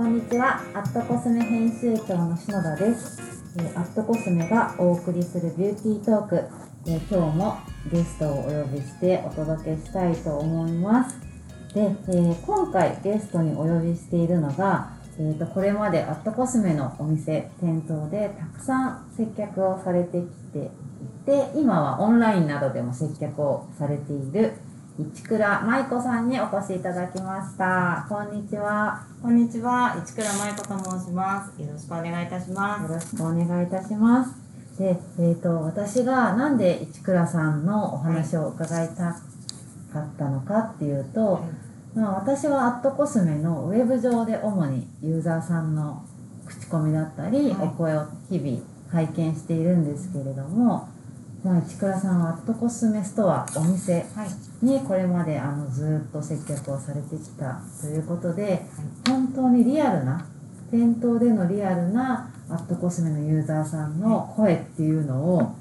こんにちは、アットコスメ編集長の篠田です。えーアットコスメがお送りするビューティートーク、えー今日もゲストをお呼びしてお届けしたいと思います。で、えー今回ゲストにお呼びしているのが、えーとこれまでアットコスメのお店、店頭でたくさん接客をされてきていて、今はオンラインなどでも接客をされている市倉舞子さんにお越しいただきました。こんにちは。こんにちは、市倉舞子と申します。よろしくお願いいたしまよろしくお願いいたします。で、えっ、と、私がなんで市倉さんのお話を伺いたかったのかっていうと、まあ、私はアットコスメのウェブ上で主にユーザーさんの口コミだったり、はいお声を日々拝見しているんですけれども、まあ、市倉さんはアットコスメストアお店。にこれまであのずっと接客をされてきたということで本当にリアルな店頭でのリアルなアットコスメのユーザーさんの声っていうのを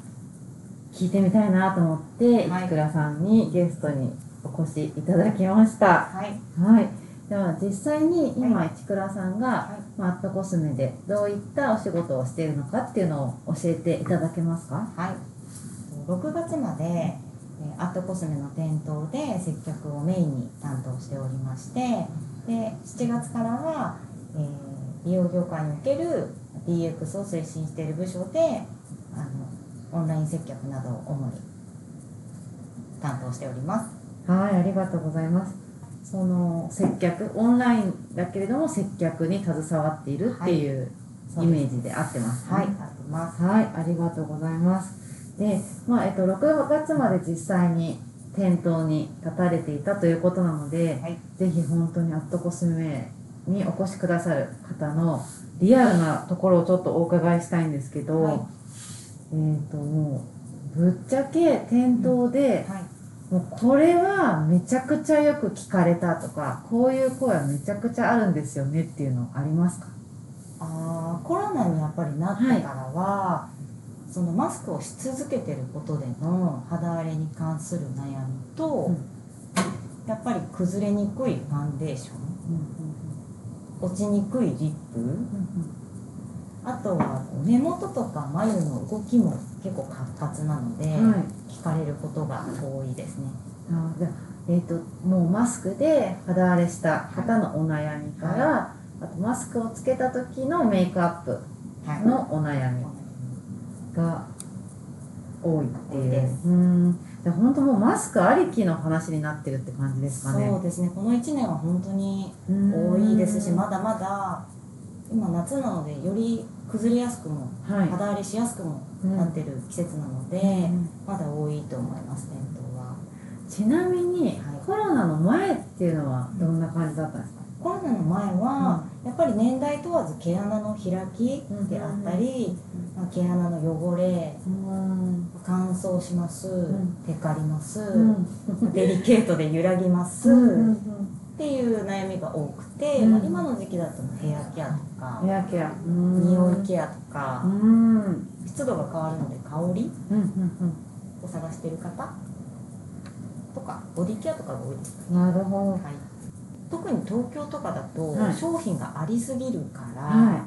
聞いてみたいなと思ってはい市倉さんにゲストにお越しいただきました。はい。はい、では実際に今は市倉さんが、はい。まあアットコスメでどういったお仕事をしているのかっていうのを教えていただけますか？はい。6月まで、えーアットコスメの店頭で接客をメインに担当しておりまして、で、7月からは、えー美容業界における DX を推進している部署で、あの、オンライン接客などを主に担当しております。はい、ありがとうございます。その接客、オンラインだけれども接客に携わっているっていうイメージで合ってます、ね。はい、合ってます。はい、ありがとうございます。で、まあ、えっと、6月まで実際に店頭に立たれていたということなので、はい。ぜひ本当にアットコスメにお越しくださる方のリアルなところをちょっとお伺いしたいんですけど、はいえっ、と、もう、ぶっちゃけ店頭で、はい。もうこれはめちゃくちゃよく聞かれたとかこういう声はめちゃくちゃあるんですよねっていうのありますか？あーコロナにやっぱりなってからは、そのマスクをし続けてることでの肌荒れに関する悩みと、うん。やっぱり崩れにくいファンデーション。落ちにくいリップ。あとは目元とか眉の動きも結構活発なので、はい。聞かれることが多いですね。あじゃあえっ、ともうマスクで肌荒れした方のお悩みから、あとマスクをつけた時のメイクアップはいのお悩みが多いっていう。うん。じゃあ本当もうマスクありきの話になってるって感じですかね。そうですね。この1年は本当にうん。多いですしまだまだ今夏なのでより崩れやすくもはい。肌荒れしやすくもうん。なってる季節なので、うん。まだ多いと思います店頭は。ちなみに、はい。コロナの前っていうのはどんな感じだったんですか、コロナの前は、やっぱり年代問わず毛穴の開きであったり、まあ毛穴の汚れうん。乾燥します、ん。テカります、うん。デリケートで揺らぎます、うんっていう悩みが多くて、うん。まあ、今の時期だとヘアケアとか、ヘアケア。匂いケアとか、湿度が変わるので香りを探している方とかボディケアとかが多いですかね、うんなるほど。はい、特に東京とかだとはい。商品がありすぎるから、は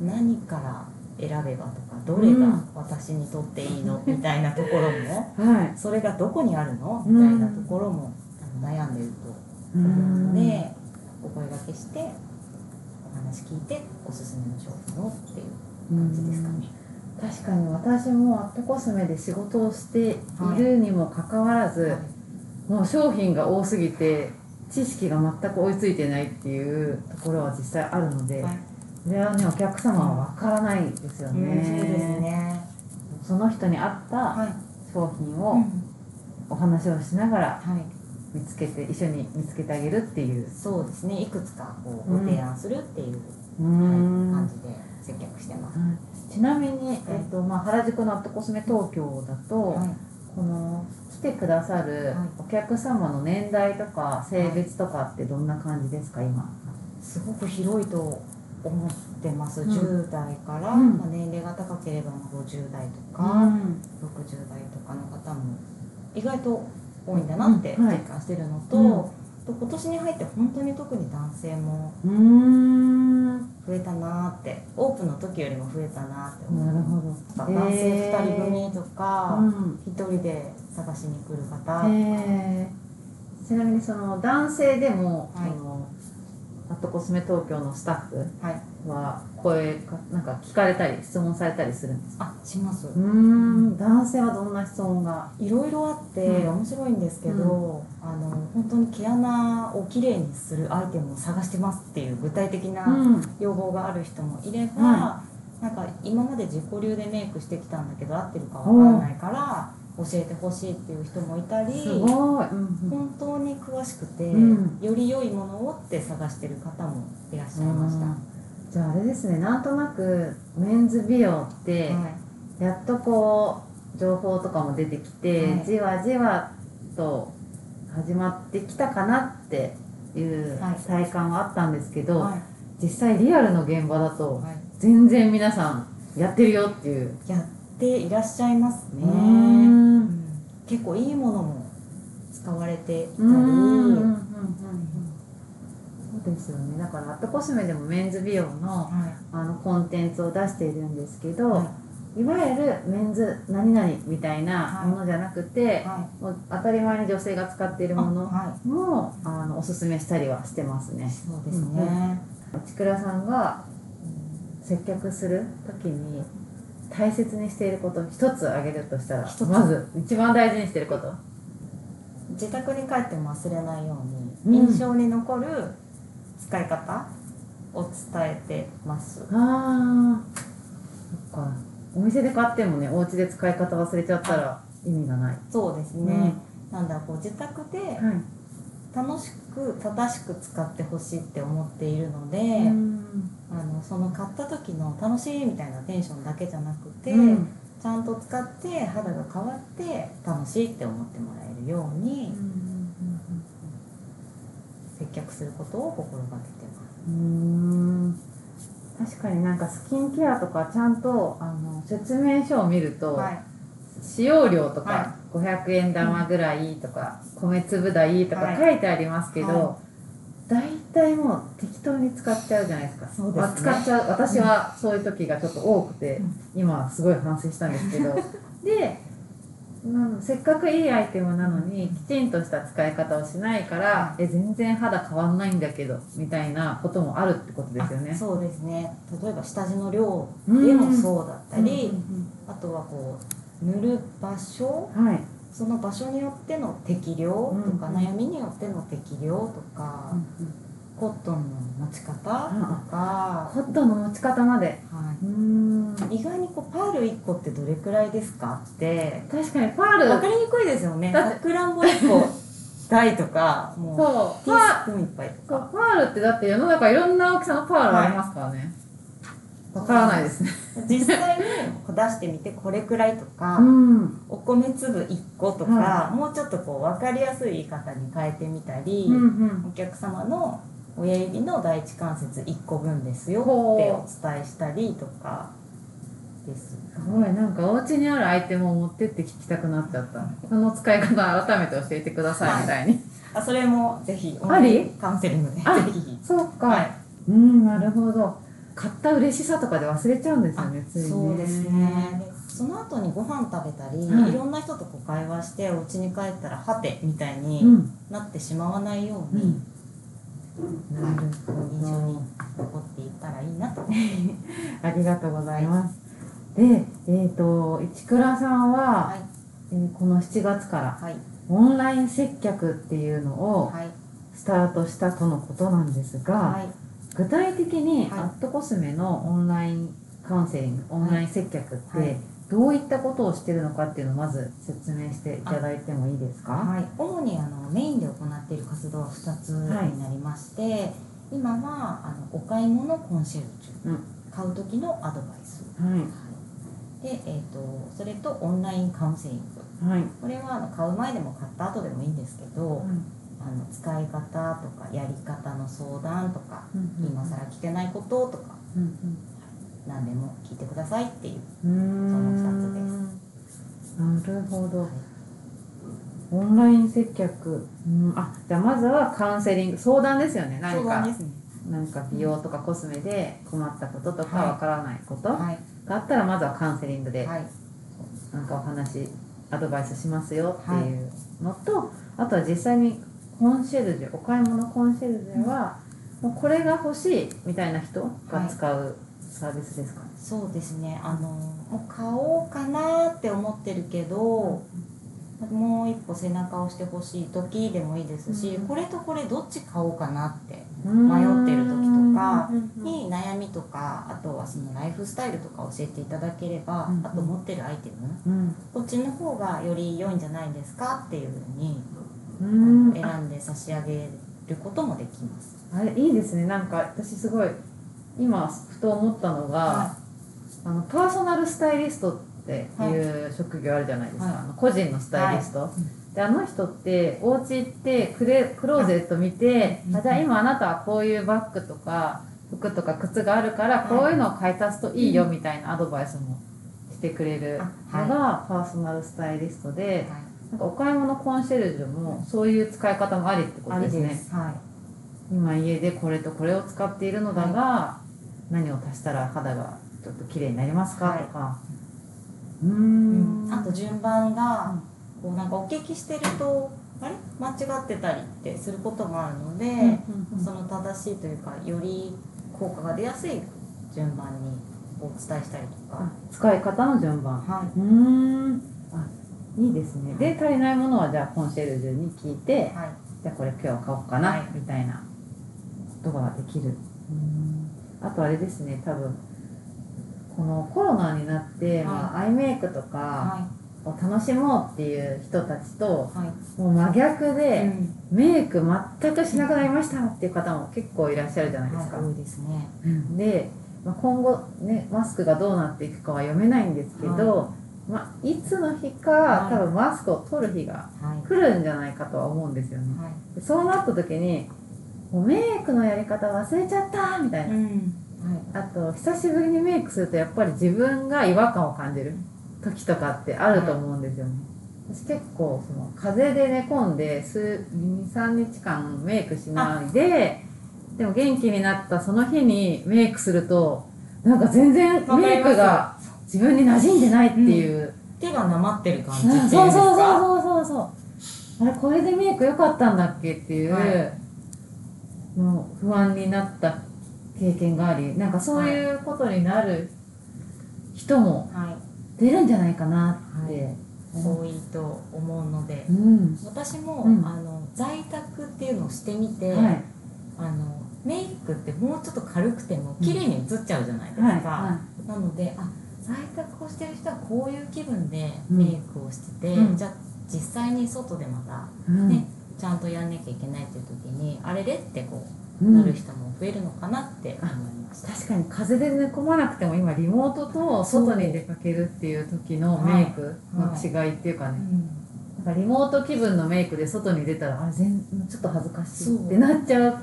何から選べばとかどれがうん私にとっていいの？みたいなところもいはい。それがどこにあるの？みたいなところも悩んでると思うのでお声掛けしてお話聞いておすすめの商品をっていう感じですかね。確かに私もアットコスメで仕事をしているにもかかわらず、はい。もう商品が多すぎて知識が全く追いついてないっていうところは実際あるので、はいそれはねお客様はわからないですよね、うんそうですね。その人に合ったはい。商品をうんお話をしながらはい。見つけて一緒に見つけてあげるっていうそうですね。いくつかこううんご提案するっていう、うーはいん感じで接客してます。はいちなみに、えっとまあ、原宿のアットコスメ東京だと、はい。この来てくださるはい。お客様の年代とか性別とかってどんな感じですか今？すごく広いと思ってます。うん。10代から、うん。まあ年齢が高ければ50代とうか、ん60代とかの方も意外と多いんだなって実感してるのと、うん。と今年に入って本当に特に男性も増えたなーってオープンの時よりも増えたなーって思う。なるほど。男性2人組とかうん一人で探しに来る方、へー。ちなみにその男性でも、はい。そのアットコスメ東京のスタッフはい。は声かなんか聞かれたり質問されたりするんですか？あします。うーん男性はどんな質問が？いろいろあってうん。面白いんですけど、あの本当に毛穴をきれいにするアイテムを探してますっていう具体的なうん。要望がある人もいれば、はなんか今まで自己流でメイクしてきたんだけど合ってるかわかんないから教えてほしいっていう人もいたりすごい、うん。うん本当に詳しくて、うん。より良いものをって探してる方もいらっしゃいました。うんじゃああれですねなんとなくメンズ美容って、はい。やっとこう情報とかも出てきて、はい。じわじわと始まってきたかなっていうはい。体感はあったんですけど、は実際リアルの現場だといはい。全然皆さんやってるよっていう。やっていらっしゃいますね。結構いいものも使われていたり、ですよね。だからアットコスメでもメンズ美容のはい。あのコンテンツを出しているんですけど、はい。い、わゆるメンズ何々みたいなはい。ものじゃなくて、はい。もう当たり前に女性が使っているものもあのおすすめしたりはしてますね。そうですね。ちくらさんが接客する時に大切にしていること一つ挙げるとしたらまず一番大事にしていること。自宅に帰っても忘れないように、うん。印象に残る使い方？を伝えてます。あー。そっか。お店で買ってもねお家で使い方忘れちゃったら意味がない、そうですね。なんだろうこう自宅ではい。楽しく正しく使ってほしいって思っているので、うん。あのその買った時の楽しいみたいなテンションだけじゃなくて、うん。ちゃんと使って肌が変わって楽しいって思ってもらえるように接客することを心がけてます。うん確かになんかスキンケアとかちゃんとあの説明書を見ると、はい、使用量とか、は500円玉ぐらいとか、米粒大とかはい。書いてありますけど、は大体もう適当に使っちゃうじゃないですか。そうですね。まあ使っちゃう。私はそういう時がちょっと多くて、うん。今はすごい反省したんですけど。でせっかくいいアイテムなのにきちんとした使い方をしないから、え全然肌変わんないんだけどみたいなこともあるってことですよね。あ。そうですね。例えば下地の量でもそうだったり、あとはこう塗る場所うんはい、その場所によっての適量とか、うん悩みによっての適量とか、コットンの持ち方とか、コットンの持ち方まで。はうーん。い、意外にこうパール1個ってどれくらいですかって。確かにパール。分かりにくいですよね。さくらんぼ1個大とかもうそう。ティースプーン1杯とか。パールってだって世の中いろんな大きさのパールありますからね。わ、からないですね。実際にこう出してみてこれくらいとか、うん。お米粒1個とか、はもうちょっとこう分かりやすい言い方に変えてみたり、うんうん。お客様の親指の第一関節1個分ですよってお伝えしたりとかです。すごいなんかお家にあるアイテムを持ってって聞きたくなっちゃった。その使い方改めて教えてくださいみたいに、あそれもぜひあり？カウンセリングでぜあひ。そうか、はい。うんなるほど。買った嬉しさとかで忘れちゃうんですよねついにね。そうですね。でその後にご飯食べたり、はいい、ろんな人とこう会話してお家に帰ったらはてみたいうにん。なってしまわないように、うんなるほ印象にど残っていったらいいなと。ありがとうございます。で、えっ、と、市倉さんは、はい。えーこの7月からはい。オンライン接客っていうのをはい。スタートしたとのことなんですが、はい。具体的にはい。アットコスメのオンラインカウンセリング、オンライン接客って、はいどういったことをしてるのかっていうのをまず説明していただいてもいいですか？はい、主にあのメインで行っている活動は2つになりまして、今はあのお買い物コンシェルジュ、うん。買う時のアドバイス、はい。で、えー、とそれとオンラインカウンセリング。はい。これはあの買う前でも買った後でもいいんですけど、あの使い方とかやり方の相談とか、今更聞けないこととかうん何でも聞いてくださいっていう、その二つなるほど。オンライン接客、うん、あじゃあまずはカウンセリング相談ですよね。何か。ね。なんか美容とかコスメで困ったこととかはい。わからないこと。はい。があったらまずはカウンセリングではい。なんかお話アドバイスしますよっていうのと、あとは実際にコンシェルジュお買い物コンシェルジュは、もうこれが欲しいみたいな人が使うサービスですか、そうですね。あのもう買おうかなって思ってるけど、もう一歩背中を押してほしい時でもいいですし、うん。これとこれどっち買おうかなって迷迷ってる時とかにに悩みとかあとはそのライフスタイルとか教えていただければ、うんあと持ってるアイテムうん。こっちの方がより良いんじゃないですかっていうふうに、うん。選んで差し上げることもできます。あれいいですね。なんか私すごい今ふと思ったのが、はあのパーソナルスタイリストっていう職業あるじゃないですか、はい。あの個人のスタイリスト、であの人ってお家行ってクレクローゼット見て、うんあじゃあ今あなたはこういうバッグとか服とか靴があるからはい。こういうのを買い足すといいよみたいなアドバイスもしてくれるあのがパーソナルスタイリストで、はい。なんかお買い物コンシェルジュもそういう使い方もありってことですね。はい。今家でこれとこれを使っているのだが、何を足したら肌がちょっと綺麗になりますか、はい。とか。うーん。あと順番がこうなんかお聞きしてるとあれ？間違ってたりってすることもあるので、うんうんうん。その正しいというかより効果が出やすい順番にお伝えしたりとか、あ使い方の順番。はうーん。あいいですね。で足りないものはじゃあコンシェルジュに聞いて、い、はい、じゃあこれ今日は買おうかな、はい。みたいなことができる。うーんあとあれですね多分このコロナになって、まあ、アイメイクとかはを楽しもうっていう人たちといはい。もう真逆で、うん。メイク全くしなくなりましたっていう方も結構いらっしゃるじゃないですか、はい、多いですね。で、まあ、今後ねマスクがどうなっていくかは読めないんですけど、い。まあ、いつの日か、はい。多分マスクを取る日がはい。来るんじゃないかとは思うんですよね。そうなった時にもうメイクのやり方忘れちゃったみたいな、うん。あと久しぶりにメイクするとやっぱり自分が違和感を感じる。時とかってあると思うんですよね、私結構その風邪で寝込んで数23日間メイクしないででも元気になったその日にメイクするとなんか全然メイクが自分に馴染んでないっていう、手がなまってる感じうんっていうんですそうそうかそうそうそう。あれこれでメイク良かったんだっけっていう、はいもう不安になった経験がありなんかそういうことになる人もはい。出るんじゃないかなって、多いと思うので。うん。私も、うん。あの在宅っていうのをしてみて、はい。あのメイクってもうちょっと軽くても綺麗に映っちゃうじゃないですか、はい。はなのであ在宅をしてる人はこういう気分でうん。メイクをしてて、うん。じゃあ実際に外でまたいうん。ねちゃんとやんなきゃいけないっていう時にあれれってこううん。なる人も増えるのかなって思いました、確かに風邪で寝込まなくても今リモートと外に出かけるっていう時のメイクの違いっていうかね、なんかリモート気分のメイクで外に出たらあれ全ちょっと恥ずかしいってなっちゃう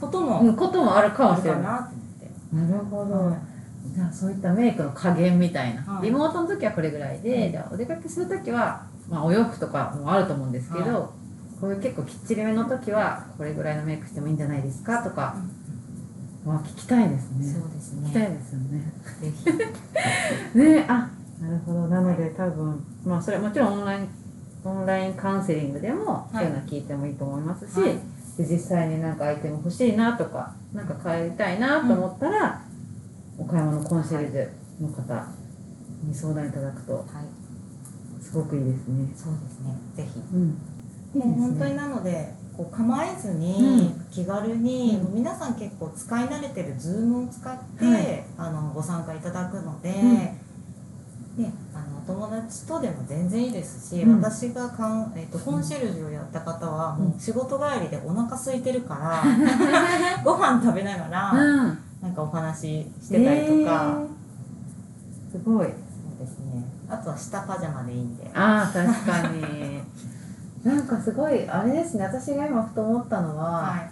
こともうん。こともあるかもしれない。なるほど、はい。じゃあそういったメイクの加減みたいな、はい。リモートの時はこれぐらいで、うんじゃあお出かけする時は、まあ、お洋服とかもあると思うんですけど、はこういう結構きっちりめの時はこれぐらいのメイクしてもいいんじゃないですかとか、は聞きたいですねそうです聞きたいね。ですよねぜひ。ねあなるほどなので多分まあそれはもちろんオンラインオンラインカウンセリングでもそういうの聞いてもいいと思いますし、はいで実際になんかアイテム欲しいなとかなんか買いたいなと思ったら、お買い物コンシェルジュの方に相談いただくとはい。すごくいいですね。そうですね。ぜひ。うん、いいもう本当に。なのでこう構えずに、う気軽に、うん。皆さん結構使い慣れてる Zoom を使って、はい。あのご参加いただくので、ん。ね、あのお友達とでも全然いいですし、うん。私がかん、えっとコンシェルジュをやった方はうん。もう仕事帰りでお腹空いてるから、ご飯食べながら、うん、なんかお話ししてたりとか、えー。すごい。そうですね。あとは下パジャマでいいんで。ああ確かに。なんかすごいあれですね。私が今ふと思ったのは、はい。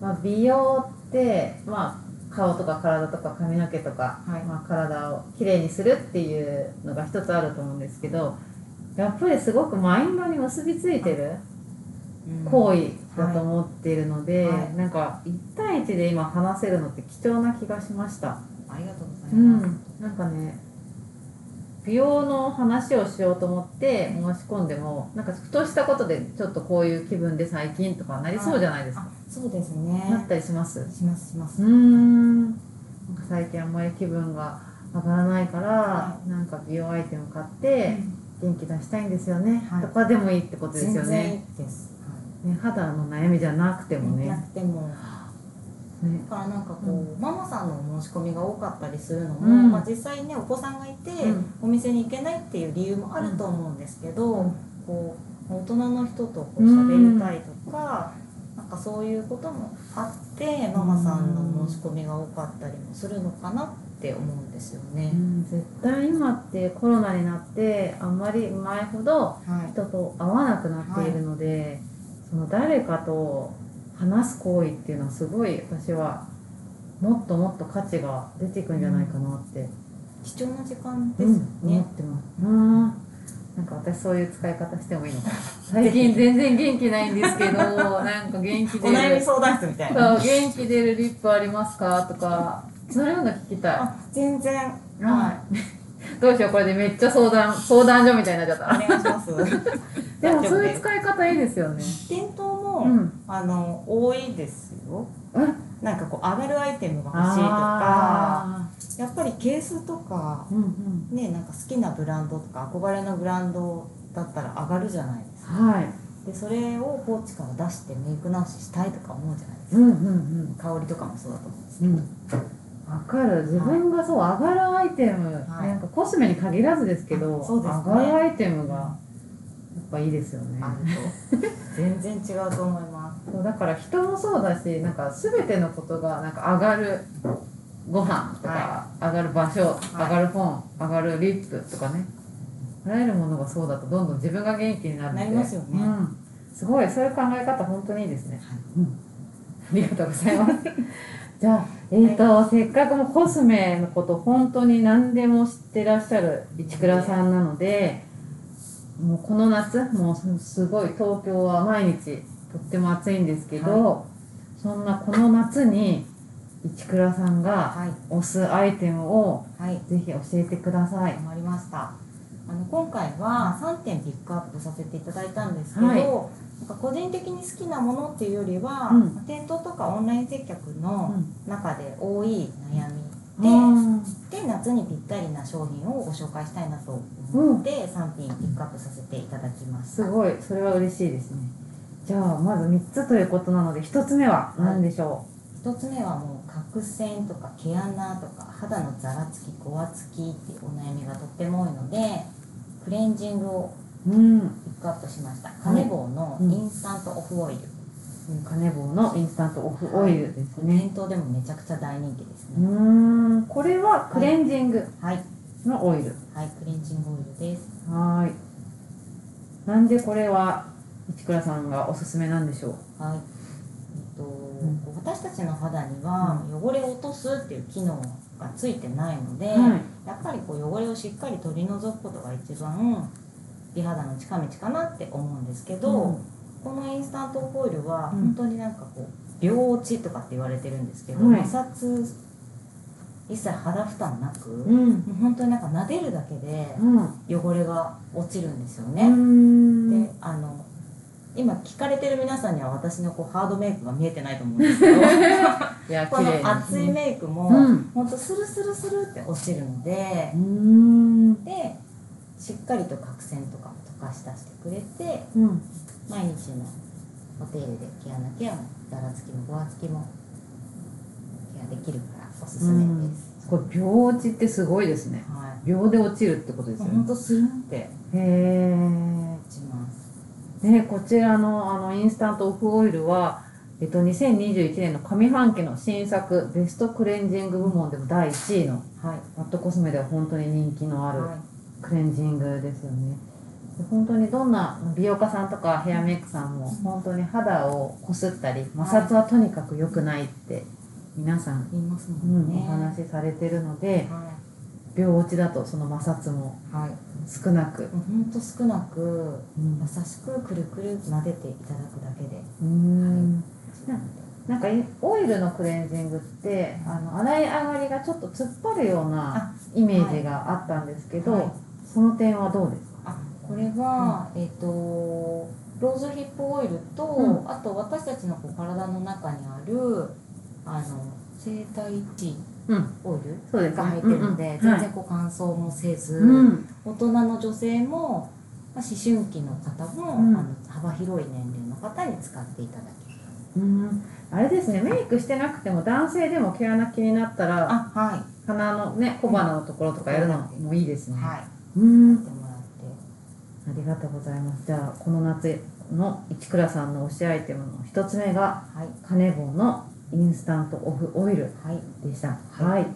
まあ、美容って、まあ、顔とか体とか髪の毛とか、はい。まあ、体をきれいにするっていうのが一つあると思うんですけどやっぱりすごくマインドに結びついてるうん。行為だと思っているので、はい。なんか1対1で今話せるのって貴重な気がしました。ありがとうござういます、ん、なんかね美容の話をしようと思って申し込んでもなんかふとしたことでちょっとこういう気分で最近とかなりそうじゃないですか、あそうですなねったりします？しますします、うーん。なんか最近あんまり気分が上がらないから、はなんか美容アイテム買って元気出したいんですよね、はい。とかでもいいってことですよ全然いねいです、ね肌の悩みじゃなくてもね。なくてもね。だからなんかこう、うママさんの申し込みが多かったりするのも、うん。まあ、実際ねお子さんがいて、うん。お店に行けないっていう理由もあると思うんですけど、うん。こう大人の人とこう喋りたいとか、なんかそういうこともあってママさんの申し込みが多かったりもするのかなって思うんですよね。う。ん。絶対今ってコロナになってあんまり前ほどはい。人と会わなくなっているので、その誰かと話す行為っていうのはすごい私はもっともっと価値が出ていくんじゃないかなって、貴重な時間ですようん思ね。ってます。うんなんか私そういう使い方してもいいのかな。最近全然元気ないんですけど なんか元気お悩み出る相談室みたいな。そう元気出るリップありますか？とか。そういうの聞きたい。あ全然。はい。どうしようこれでめっちゃ相談相談所みたいになっちゃった。お願いします。でもそういう使い方いいですよね。店頭も、うん。あの多いですよ。え？なんかこう上がるアイテムが欲しいとか、あやっぱりケースとかーうんうん。ねなんか好きなブランドとか憧れのブランドだったら上がるじゃないですか。はい。でそれをポーチから出してメイク直ししたいとか思うじゃないですうんか。うん。香りとかもそうだと思うんですうんうんわかる。自分がそう上がるアイテム、はい。なんかコスメに限らずですけど上がるアイテムがやっぱいいですよね。全然違うと思います。そうだから人もそうだしなんか全てのことがなんか上がるご飯とか、上がる場所、い。上がる本上がるリップとかね。あらゆるものがそうだとどんどん自分が元気になるので。なりますよね。うん、すごいそういう考え方本当にいいですね、うん、ありがとうございます じゃあえーと、せっかくもうコスメのこと本当に何でも知ってらっしゃる市倉さんなのでもうこの夏もうすごい東京は毎日とっても暑いんですけど、そんなこの夏に市倉さんがはい推すアイテムをはい。ぜひ教えてください。決まりましたあの今回は3点ピックアップさせていただいたんですけど、はい個人的に好きなものっていうよりは、うん。店頭とかオンライン接客の中で多い悩みあで、で夏にぴったりな商品をご紹介したいなと思って、3品ピックアップさせていただきまーしたすごい。それは嬉しいですね。じゃあまず3つということなので1つ目は何でしょ一つ目はもう角栓とか毛穴とか肌のざらつきごわつきっていうお悩みがとっても多いのでクレンジングをうん。ピックアップしましたカネボウのインスタントオフオイル、うん。カネボウのインスタントオフオイルですね。店頭でもめちゃくちゃ大人気ですうーね、ん。これはクレンジングはいのオイル。はいクレンジングオイルですはい。なん。でこれは市倉さん。がおすすめなん。でしょう。はいえっと、ん。私たちの肌には汚れを落とすっていう機能がついてないので、はいやっぱりこう汚れをしっかり取り除くことが一番美肌の近道かなって思うんですけど、うんこのインスタントオイルはうん本当になんかこう秒落ちとかって言われてるんですけど、はい摩擦一切肌負担なく、もうん。う本当になんか撫でるだけでうん。汚れが落ちるんですようね。んであの今聞かれてる皆さんには私のこうハードメイクが見えてないと思うんですけど この厚いメイクも、うんほんとスルスルスルって落ちるので。でしっかりと角栓とかも溶かし出してくれてうん。毎日のお手入れで毛穴ケアもざらつきもごわつきもケアできるからおすすめです、これ秒落ちってすごいですね。は秒で落ちるってことですいよね。ほんとスルンってへえ。落ちますね、こちらのあのインスタントオフオイルは、えっと、2021年の上半期の新作ベストクレンジング部門でも第1位のはいマットコスメでは本当に人気のあるはいクレンジングですよね。で本当にどんな美容家さんとかヘアメイクさんも本当に肌をこすったり摩擦はとにかく良くないって皆さん、言いますもうんお話しされてるのでは両落ちだとその摩擦もはい。少なく。もうほんと少なくうん。優しくくるくる撫でていただくだけで。うん。なんかオイルのクレンジングってあの洗い上がりがちょっと突っ張るようなイメージがあったんですけど、はいその点はどうですか？あこれは、えっ、とローズヒップオイルと、うん。あと私たちのこう体の中にあるあの生体値うんオイルが入ってるので、うんうん。全然こう乾燥もせず、うん。大人の女性も、まあ、思春期の方も、うん。あの幅広い年齢の方に使っていただける。うん。あれですね。メイクしてなくても男性でも毛穴気になったらあは鼻のね小鼻のところとかやるのもいいですね、いはいうん。やってもらってありがとうございます。じゃあこの夏の市倉さんの推しアイテムの一つ目がはい。カネボウのインスタントオフオイルはい。でした。はい。はい。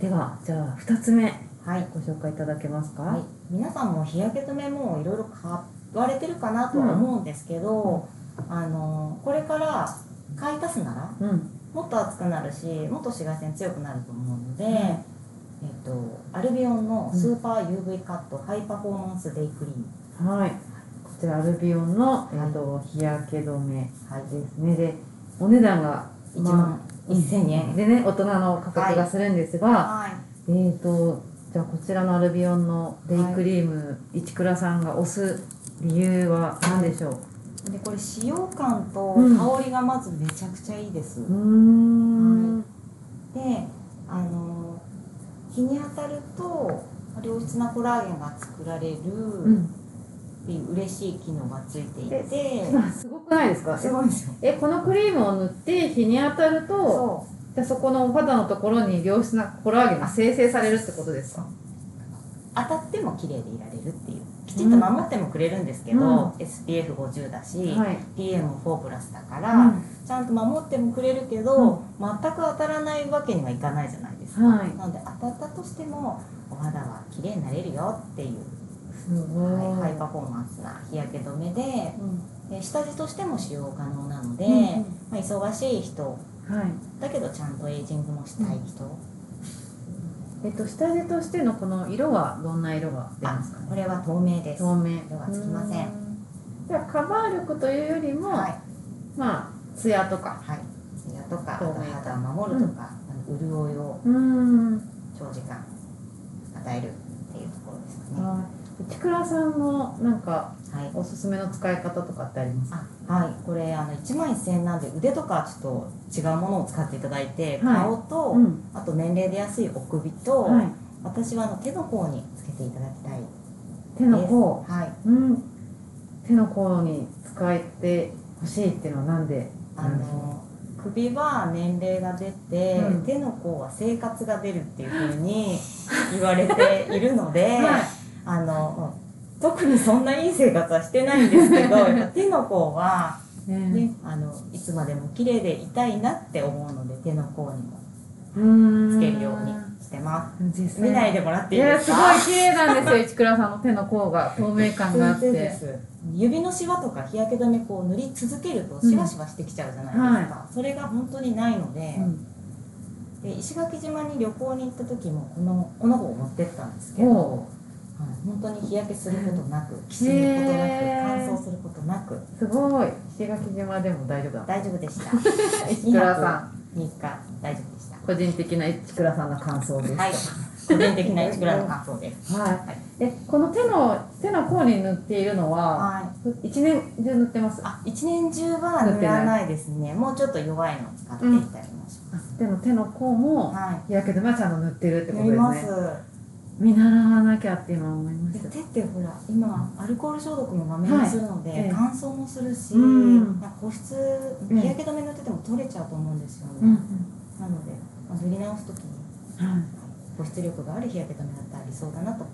ではじゃあ二つ目はい。ご紹介いただけますか？はい、皆さんも日焼け止めもいろいろ買われてるかなとは思うんですけど、あのこれから買い足すならうん。もっと暑くなるしもっと紫外線強くなると思うので、ん。えっと、アルビオンのスーパー UV カット、ハイパフォーマンスデイクリーム。はい。こちらアルビオンの、えー、と日焼け止めですね。でお値段が1万1000円、でね大人の価格がするんですが、はい。えーとじゃあこちらのアルビオンのデイクリーム、市倉さんが推す理由は何でしょう、でこれ使用感とうん。香りがまずめちゃくちゃいいです、うーん。であの日に当たると良質なコラーゲンが作られる、うん。っていう嬉しい機能がついていて。すごくないですか？すごいですよ。えこのクリームを塗って日に当たるとそじゃあそこのお肌のところに良質なコラーゲンが生成されるってことですか？う当たっても綺麗でいられるっていうきちんと守ってもくれるんですけど、うん。SPF50 だし、はい。PM4 プラスだから、うん。ちゃんと守ってもくれるけど、全く当たらないわけにはいかないじゃないですか、はい。なので当たったとしてもお肌は綺麗になれるよっていう、すごい、はい、ハイパフォーマンスな日焼け止めでうん。で下地としても使用可能なので、うんうん。まあ、忙しい人はい。だけどちゃんとエイジングもしたい人、えっと下地としてのこの色はどんな色が出あますかね？これは透明です。透明。色はつきません。うん。じゃあカバー力というよりも、はい。まあツヤとか。はい。ツヤとか。肌を守るとか、あの潤いをうん。長時間与えるっていうところですかね。はい市倉さんのなんかはい。おすすめの使い方とかってありますか？あはい。これあの1万1000円なんで腕とかちょっと違うものを使っていただいて、はい。顔と、うん。あと年齢出やすいお首と、はい。私はあの手の甲につけていただきたい手の甲？はい。うん。手の甲に使えてほしいっていうのはなんで？あの首は年齢が出て、うん。手の甲は生活が出るっていうふうに言われているので、はいあの特にそんないい生活はしてないんですけどやっぱ手の甲は、ねね、あのいつまでも綺麗でいたいなって思うので手の甲にも。うん。つけるようにしてます。見ないでもらっていやすごいいですかい綺麗なんですよ。市倉さんの手の甲が透明感があって。指のシワとか日焼け止めこう塗り続けるとシワシワしてきちゃうじゃないですか、それが本当にないので,、うん。で石垣島に旅行に行った時もこのこの子を持ってったんですけど、本当に日焼けすることなくきしむことなく乾燥することなく。すごい。石垣島でも大丈夫だ。大丈夫でした。市倉さん。3日大丈夫でした。個人的な市倉さんの感想です。はい。個人的な一グラの感想です。はい。はい。えこの手の手の甲に塗っているのははい。一年中塗ってます？あ一年中は塗らないですね。もうちょっと弱いのを使っていたりもします、でも手の甲もはい。日焼け止めはちゃんと塗ってるってこと塗りまです。すね見習わなきゃって今思いました。で手ってほら今アルコール消毒もまめにするので、はいええ。乾燥もするし、うん。保湿うん日焼け止め塗ってても取れちゃうと思うんですよね、うんうん。なので、まあ、塗り直す時にはい。保湿力がある日焼け止めだったら理想だなと。あ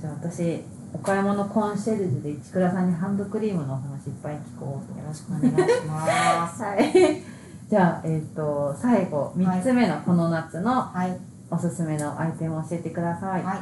じゃあ私お買い物コンシェルジュで市倉さんにハンドクリームのお話いっぱい聞こうとよろしくお願いします。はい。じゃあえっ、と最後3つ目のこの夏のはいおすすめのアイテムを教えてください、はい、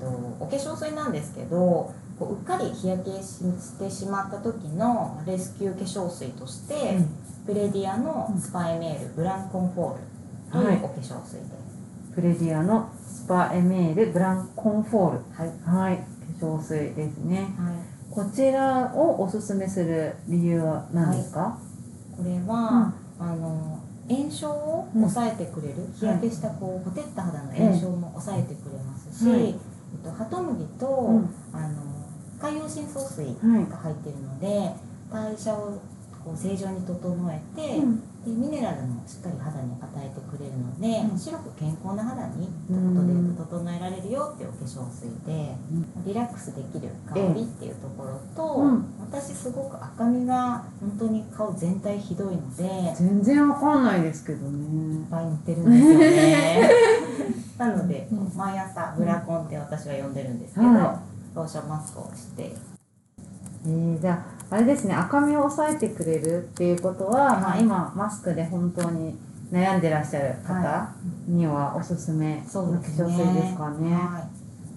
えっ、とお化粧水なんですけどこううっかり日焼けしてしまった時のレスキュー化粧水として、プレディアのスパエメールブランコンフォールというお化粧水です、プレディアのススパエメールブランコンフォール。はい。はい。化粧水ですね。はい。こちらをおすすめする理由は何ですか、これは、あの炎症を抑えてくれる、日焼けしたこうほてった肌の炎症も抑えてくれますし、はい。えっと、ハトムギと、うん。あの海洋深層水はい。が入っているので、代謝をこう正常に整えて、うん。でミネラルもしっかり肌に与えてくれるので、うん。白く健康な肌に一うん。言で整えられるよっていうお化粧水で、リラックスできる香りっていうところと、うん。私すごく赤みが本当に顔全体ひどいのでいっ全然わかんないですけどね。ぱい塗ってるんですよね。なので、うん。毎朝ブラコンって私は呼んでるんですけど、はローションマスクをしてえー、じゃああれですね赤みを抑えてくれるっていうことは、まあ、はい今マスクで本当に悩んでらっしゃる方はにはおすすめの化そうですね。粧水ですかね。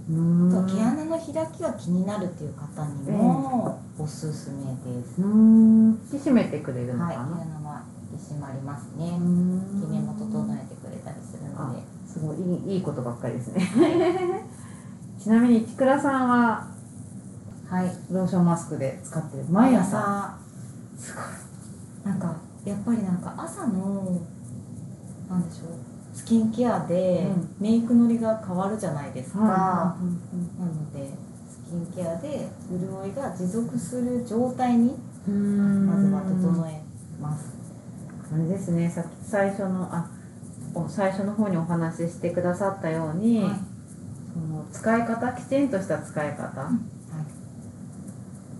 と毛穴の開きが気になるっていう方にもおすすめです、うーん。引き締めてくれるのはい、毛かな。穴は引き締まりますね。ん。キメも整えてくれたりするので。すごいいいいいことばっかりですね。ちなみにちくらさんははい。ローションマスクで使ってる。毎朝。朝すごい。なんかやっぱりなんか朝のなんでしょう。スキンケアでうん。メイクのりが変わるじゃないですか、はなのでスキンケアで潤いが持続する状態にまずは整えます、あれですね。さっき最初のあお最初の方にお話ししてくださったように、はい。その使い方きちんとした使い方、は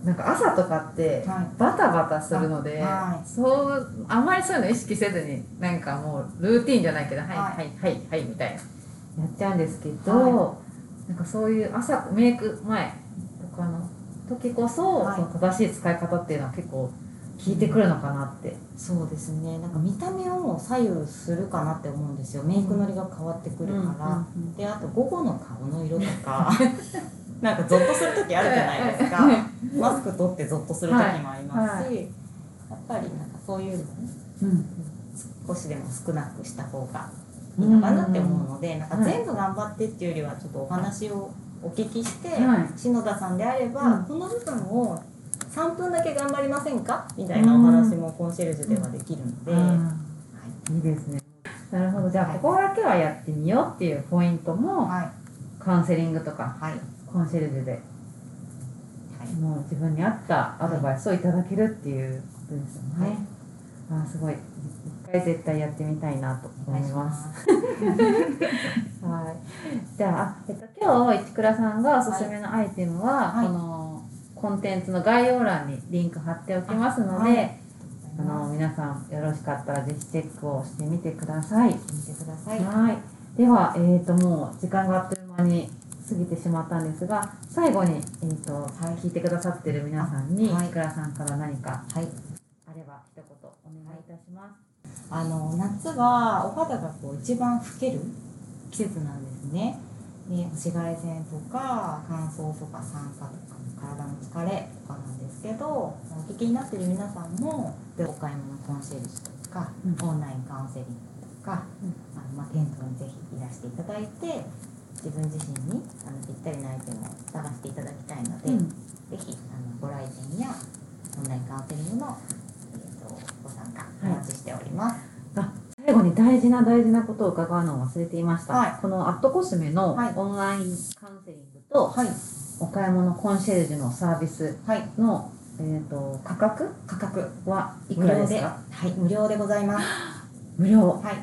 なんか朝とかってはい。バタバタするので、はい。そうあんまりそういうの意識せずになんかもうルーティンじゃないけどはいはい。はいはいはいみたいなやっちゃうんですけど、はなんかそういう朝メイク前とかの時こそ,、はい。その正しい使い方っていうのは結構効いてくるのかなって。そうですね。なんか見た目を左右するかなって思うんですよ。メイクのりが変わってくるから、であと午後の顔の色とか なんかゾッとする時あるじゃないですか。マスク取ってゾッとする時もありますし、はい。やっぱりなんかそういうのねうん少しでも少なくした方がいいのかなって思うので、なんか全部頑張ってっていうよりはちょっとお話をお聞きして、はい。篠田さんであれば、うん。この部分を3分だけ頑張りませんかみたいなお話もコンシェルジュではできるので、あはい。ーいいですね。なるほど。じゃあここだけはやってみようっていうポイントもはい。カウンセリングとか。はいコンシェルジュで。はい。もう自分に合ったアドバイスをいただけるっていうことですよね、はい。あーすごい。一回絶対やってみたいなと思います。はい。じゃああ、えっと、今日市倉さんがおすすめのアイテムは、はい。このコンテンツの概要欄にリンク貼っておきますので、はい。あの皆さんよろしかったらぜひチェックをしてみてください。見てください。はい。では、えー、ともう時間があっという間に過ぎてしまったんですが最後に、えーと聞いてくださってる皆さんに、はい市倉さんから何かはい。あれば一言お願いいたします。あの夏はお肌がこう一番老ける季節なんですね。で紫外線とか乾燥とか酸化とか体の疲れとかなんですけどお聞きになってる皆さんもでお買い物コンシェルジュとか、うんオンラインカウンセリングとか、うんあのまあ、店頭にぜひいらしていただいて自分自身にあのぴったりなアイテムを探していただきたいので、うん。ぜひあのご来店やオンラインカウンセリングの、えー、とご参加お待ちしております。あ最後に大事な大事なことを伺うのを忘れていました、はい。このアットコスメのはい。オンラインカウンセリングと、はい、お買い物コンシェルジュのサービスはい、の、えー、と価格？価格はいくらですか？はい、無料でございます。無料。はい。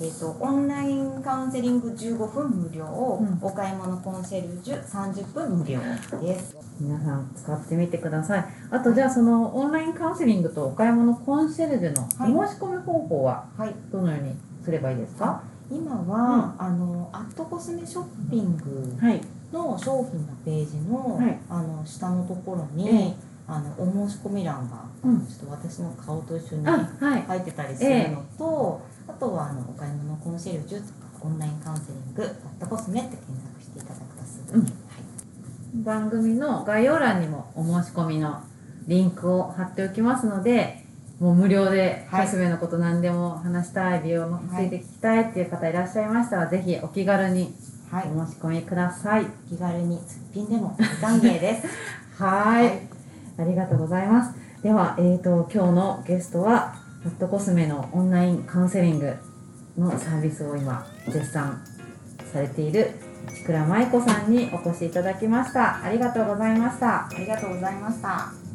えっ、とオンラインカウンセリング15分無料、うんお買い物コンシェルジュ30分無料です。皆さん使ってみてください。あとじゃあそのオンラインカウンセリングとお買い物コンシェルジュの申し込み方法ははい。どのようにすればいいですか？今は、あのアットコスメショッピングはい。の商品のページの、はい。あの下のところに、ええあのお申し込み欄が、うん。ちょっと私の顔と一緒にあはい。入ってたりするのと、あとはあのお買い物コンシェルジュとかオンラインカウンセリングアットコスメって検索していただくとすぐに、うん。番組の概要欄にもお申し込みのリンクを貼っておきますのでもう無料ではい。コスメのこと何でも話したい美容について聞きたいっていう方いらっしゃいましたら、ぜひお気軽にはい。お申し込みください。気軽にすっぴんでも大歓迎です。はい。はいありがとうございます。では、えー、と今日のゲストはハットコスメのオンラインカウンセリングのサービスを今絶賛されている千倉舞子さんにお越しいただきました。ありがとうございました。ありがとうございました。